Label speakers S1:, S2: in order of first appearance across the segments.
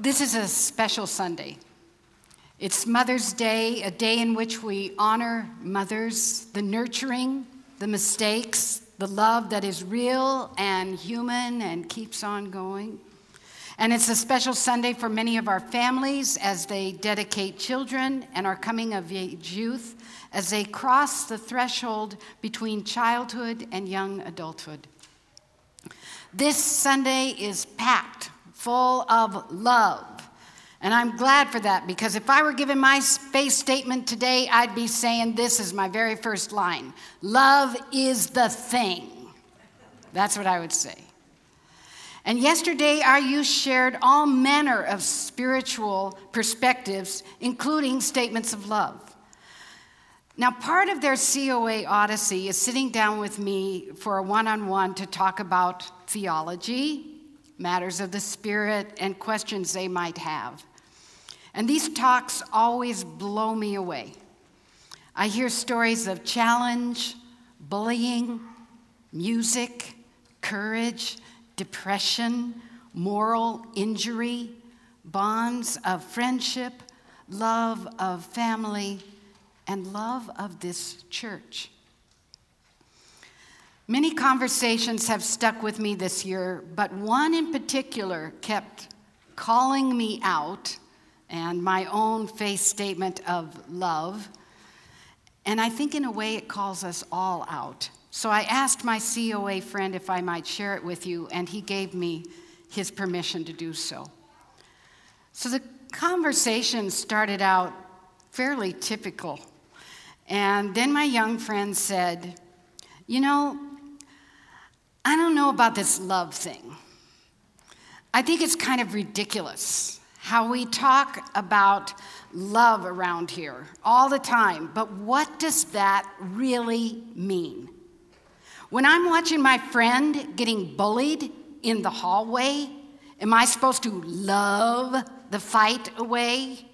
S1: This is a special Sunday. It's Mother's Day, a day in which we honor mothers, the nurturing, the mistakes, the love that is real and human and keeps on going. And it's a special Sunday for many of our families as they dedicate children and our coming of age youth as they cross the threshold between childhood and young adulthood. This Sunday is packed full of love. And I'm glad for that because if I were giving my faith statement today, I'd be saying this is my very first line Love is the thing. That's what I would say. And yesterday, our youth shared all manner of spiritual perspectives, including statements of love. Now, part of their COA Odyssey is sitting down with me for a one on one to talk about theology, matters of the Spirit, and questions they might have. And these talks always blow me away. I hear stories of challenge, bullying, music, courage, depression, moral injury, bonds of friendship, love of family, and love of this church. Many conversations have stuck with me this year, but one in particular kept calling me out and my own faith statement of love. And I think in a way it calls us all out. So I asked my COA friend if I might share it with you, and he gave me his permission to do so. So the conversation started out fairly typical. And then my young friend said, You know, I don't know about this love thing. I think it's kind of ridiculous how we talk about love around here all the time, but what does that really mean? When I'm watching my friend getting bullied in the hallway, am I supposed to love the fight away?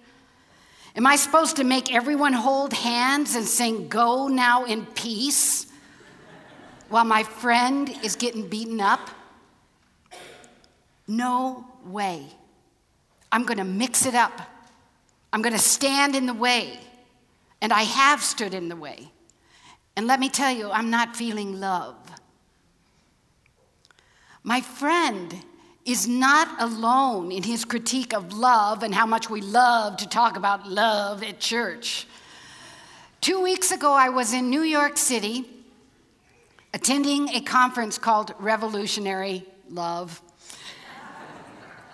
S1: Am I supposed to make everyone hold hands and sing, Go now in peace, while my friend is getting beaten up? No way. I'm going to mix it up. I'm going to stand in the way. And I have stood in the way. And let me tell you, I'm not feeling love. My friend is not alone in his critique of love and how much we love to talk about love at church. Two weeks ago, I was in New York City attending a conference called Revolutionary Love.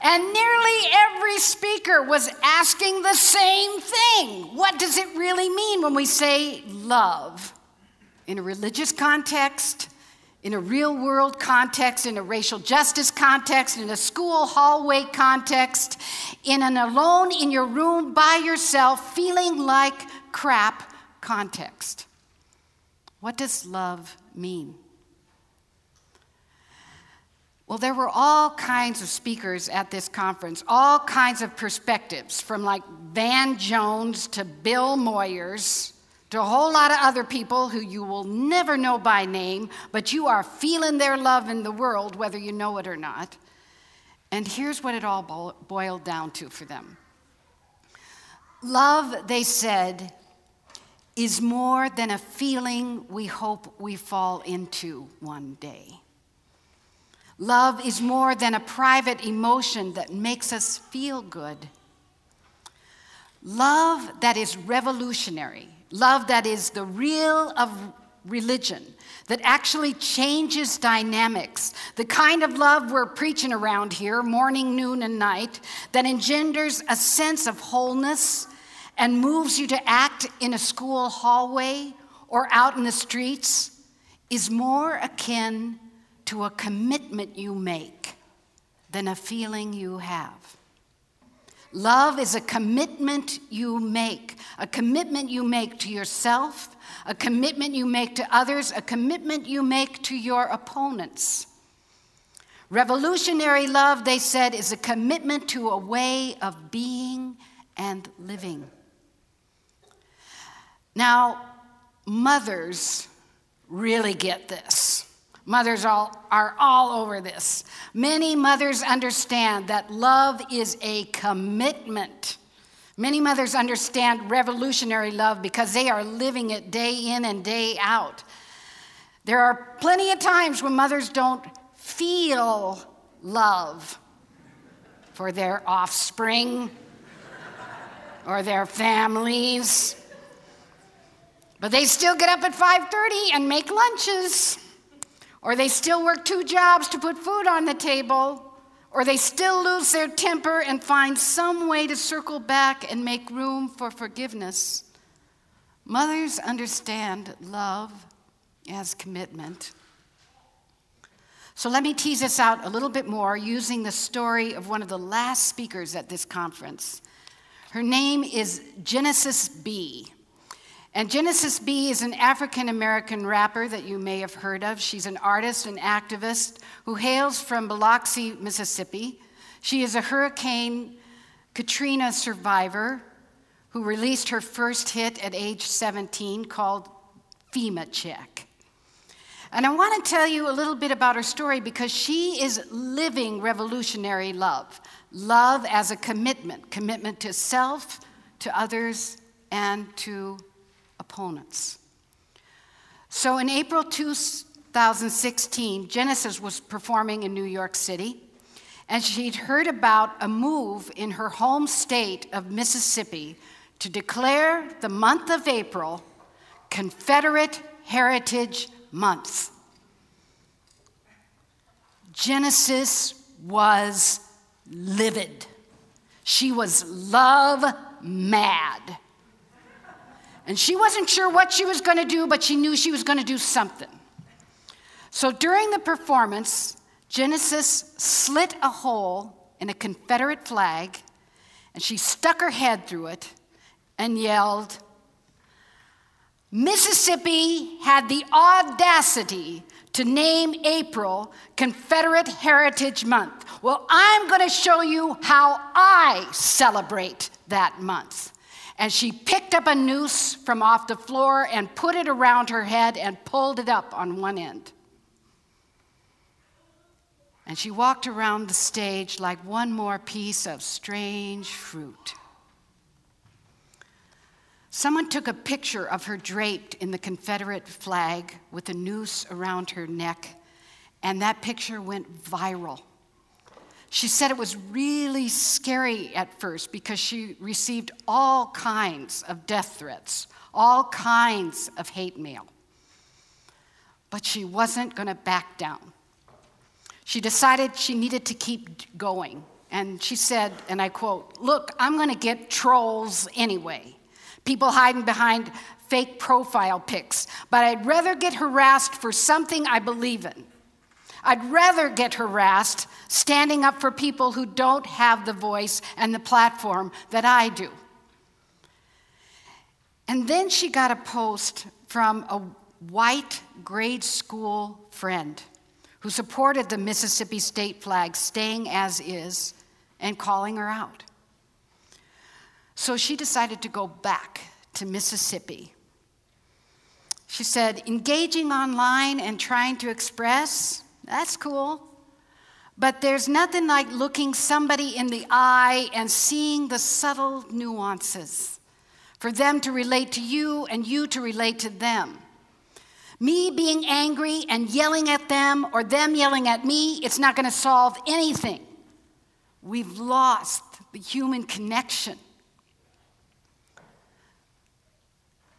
S1: And nearly every speaker was asking the same thing. What does it really mean when we say love? in a religious context, in a real world context, in a racial justice context, in a school hallway context, in an alone in your room by yourself, feeling like crap context. What does love mean? Well, there were all kinds of speakers at this conference, all kinds of perspectives, from like Van Jones to Bill Moyers to a whole lot of other people who you will never know by name, but you are feeling their love in the world, whether you know it or not. And here's what it all boiled down to for them love, they said, is more than a feeling we hope we fall into one day. Love is more than a private emotion that makes us feel good. Love that is revolutionary love that is the real of religion, that actually changes dynamics, the kind of love we're preaching around here, morning, noon, and night, that engenders a sense of wholeness and moves you to act in a school hallway or out in the streets, is more akin to a commitment you make than a feeling you have. Love is a commitment you make, a commitment you make to yourself, a commitment you make to others, a commitment you make to your opponents. Revolutionary love, they said, is a commitment to a way of being and living. Now, mothers really get this. Mothers all, are all over this. Many mothers understand that love is a commitment. Many mothers understand revolutionary love because they are living it day in and day out. There are plenty of times when mothers don't feel love for their offspring or their families. But they still get up at 5:30 and make lunches. Or they still work two jobs to put food on the table. Or they still lose their temper and find some way to circle back and make room for forgiveness. Mothers understand love as commitment. So let me tease this out a little bit more using the story of one of the last speakers at this conference. Her name is Genesis Be. And Genesis Be is an African American rapper that you may have heard of. She's an artist and activist who hails from Biloxi, Mississippi. She is a Hurricane Katrina survivor who released her first hit at age 17 called FEMA Check. And I want to tell you a little bit about her story because she is living revolutionary love. Love as a commitment, commitment to self, to others, and to opponents. So in April 2016, Genesis was performing in New York City, and she'd heard about a move in her home state of Mississippi to declare the month of April Confederate Heritage Month. Genesis was livid. She was love mad. And she wasn't sure what she was going to do, but she knew she was going to do something. So during the performance, Genesis slit a hole in a Confederate flag, and she stuck her head through it and yelled, Mississippi had the audacity to name April Confederate Heritage Month. Well, I'm going to show you how I celebrate that month. And she picked up a noose from off the floor and put it around her head and pulled it up on one end. And she walked around the stage like one more piece of strange fruit. Someone took a picture of her draped in the Confederate flag with a noose around her neck, and that picture went viral. She said it was really scary at first because she received all kinds of death threats, all kinds of hate mail. But she wasn't going to back down. She decided she needed to keep going. And she said, and I quote, Look, I'm going to get trolls anyway. People hiding behind fake profile pics, but I'd rather get harassed for something I believe in. I'd rather get harassed standing up for people who don't have the voice and the platform that I do. And then she got a post from a white grade school friend who supported the Mississippi state flag staying as is and calling her out. So she decided to go back to Mississippi. She said, engaging online and trying to express that's cool. But there's nothing like looking somebody in the eye and seeing the subtle nuances for them to relate to you and you to relate to them. Me being angry and yelling at them or them yelling at me, it's not going to solve anything. We've lost the human connection.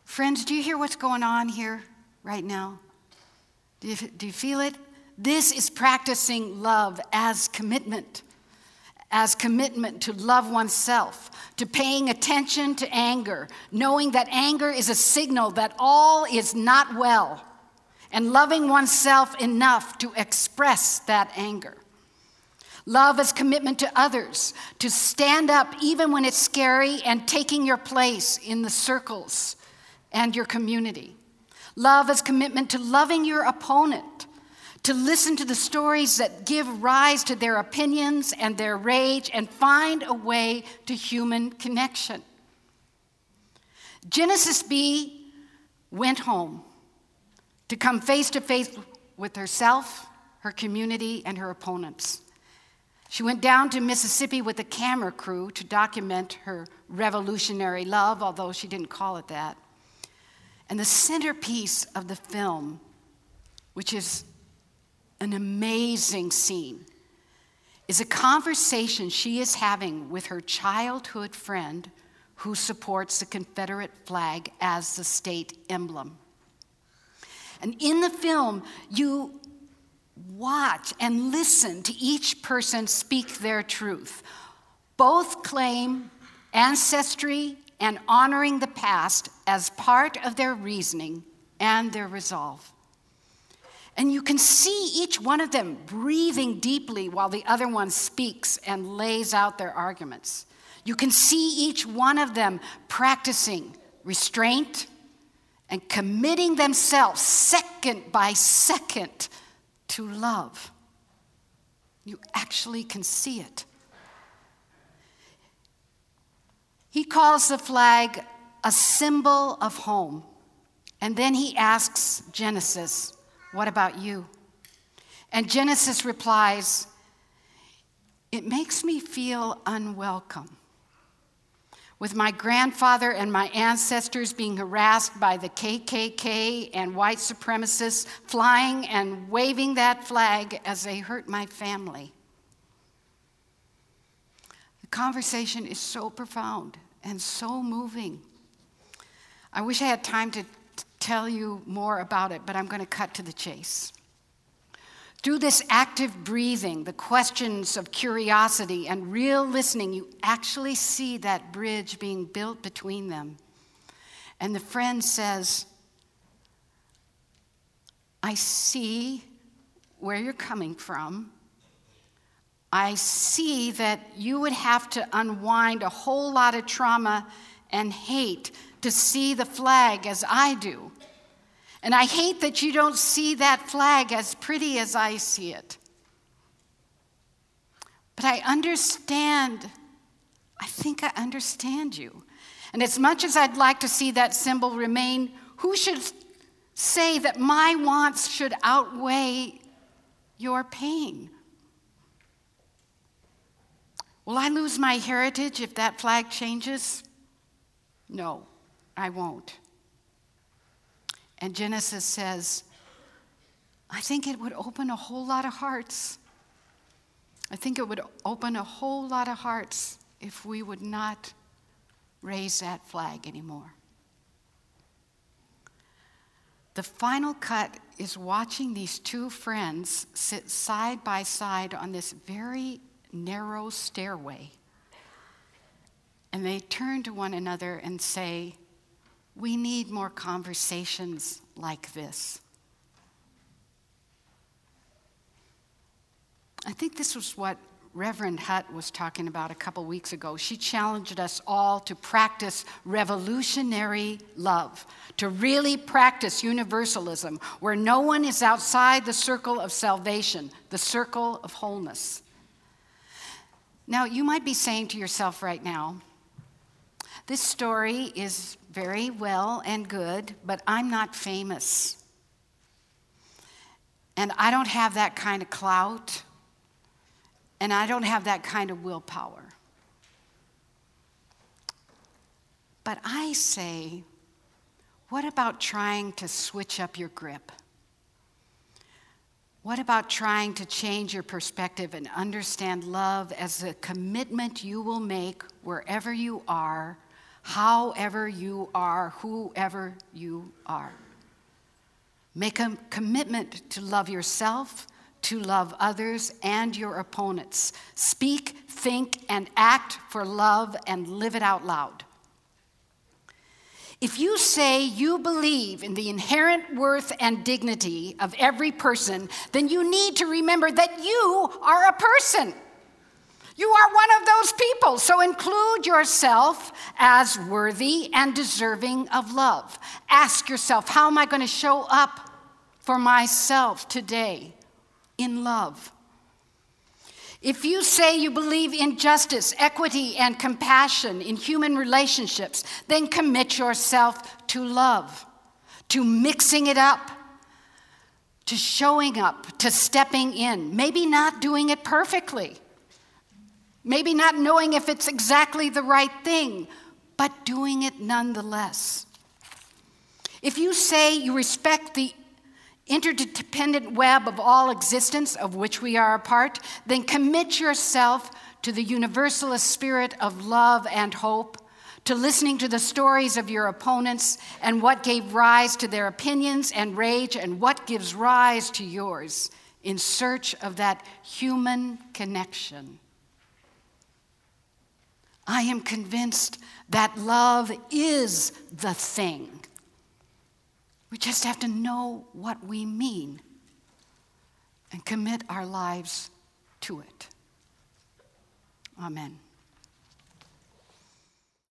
S1: Friends, do you hear what's going on here right now? Do you, do you feel it? This is practicing love as commitment, as commitment to love oneself, to paying attention to anger, knowing that anger is a signal that all is not well, and loving oneself enough to express that anger. Love is commitment to others, to stand up even when it's scary and taking your place in the circles and your community. Love is commitment to loving your opponent, to listen to the stories that give rise to their opinions and their rage and find a way to human connection. Genesis Be went home to come face to face with herself, her community, and her opponents. She went down to Mississippi with a camera crew to document her revolutionary love, although she didn't call it that. And the centerpiece of the film, which is an amazing scene, is a conversation she is having with her childhood friend who supports the Confederate flag as the state emblem. And in the film, you watch and listen to each person speak their truth. Both claim ancestry and honoring the past as part of their reasoning and their resolve. And you can see each one of them breathing deeply while the other one speaks and lays out their arguments. You can see each one of them practicing restraint and committing themselves second by second to love. You actually can see it. He calls the flag a symbol of home. And then he asks Genesis, What about you? And Genesis replies, It makes me feel unwelcome with my grandfather and my ancestors being harassed by the KKK and white supremacists flying and waving that flag as they hurt my family. The conversation is so profound and so moving. I wish I had time to tell you more about it, but I'm going to cut to the chase. Through this active breathing, the questions of curiosity and real listening, you actually see that bridge being built between them. And the friend says, I see where you're coming from. I see that you would have to unwind a whole lot of trauma and hate to see the flag as I do. And I hate that you don't see that flag as pretty as I see it. But I understand, I think I understand you. And as much as I'd like to see that symbol remain, who should say that my wants should outweigh your pain? Will I lose my heritage if that flag changes? No, I won't. And Genesis says, I think it would open a whole lot of hearts. I think it would open a whole lot of hearts if we would not raise that flag anymore. The final cut is watching these two friends sit side by side on this very narrow stairway. And they turn to one another and say, we need more conversations like this. I think this was what Reverend Hutt was talking about a couple weeks ago. She challenged us all to practice revolutionary love, to really practice universalism, where no one is outside the circle of salvation, the circle of wholeness. Now, you might be saying to yourself right now, this story is very well and good, but I'm not famous. And I don't have that kind of clout, and I don't have that kind of willpower. But I say, what about trying to switch up your grip? What about trying to change your perspective and understand love as a commitment you will make wherever you are however you are, whoever you are. Make a commitment to love yourself, to love others and your opponents. Speak, think, and act for love and live it out loud. If you say you believe in the inherent worth and dignity of every person, then you need to remember that you are a person. You are one of those people, so include yourself as worthy and deserving of love. Ask yourself, how am I going to show up for myself today in love? If you say you believe in justice, equity, and compassion in human relationships, then commit yourself to love, to mixing it up, to showing up, to stepping in, maybe not doing it perfectly, maybe not knowing if it's exactly the right thing, but doing it nonetheless. If you say you respect the interdependent web of all existence of which we are a part, then commit yourself to the universalist spirit of love and hope, to listening to the stories of your opponents and what gave rise to their opinions and rage and what gives rise to yours in search of that human connection. I am convinced that love is the thing. We just have to know what we mean and commit our lives to it. Amen.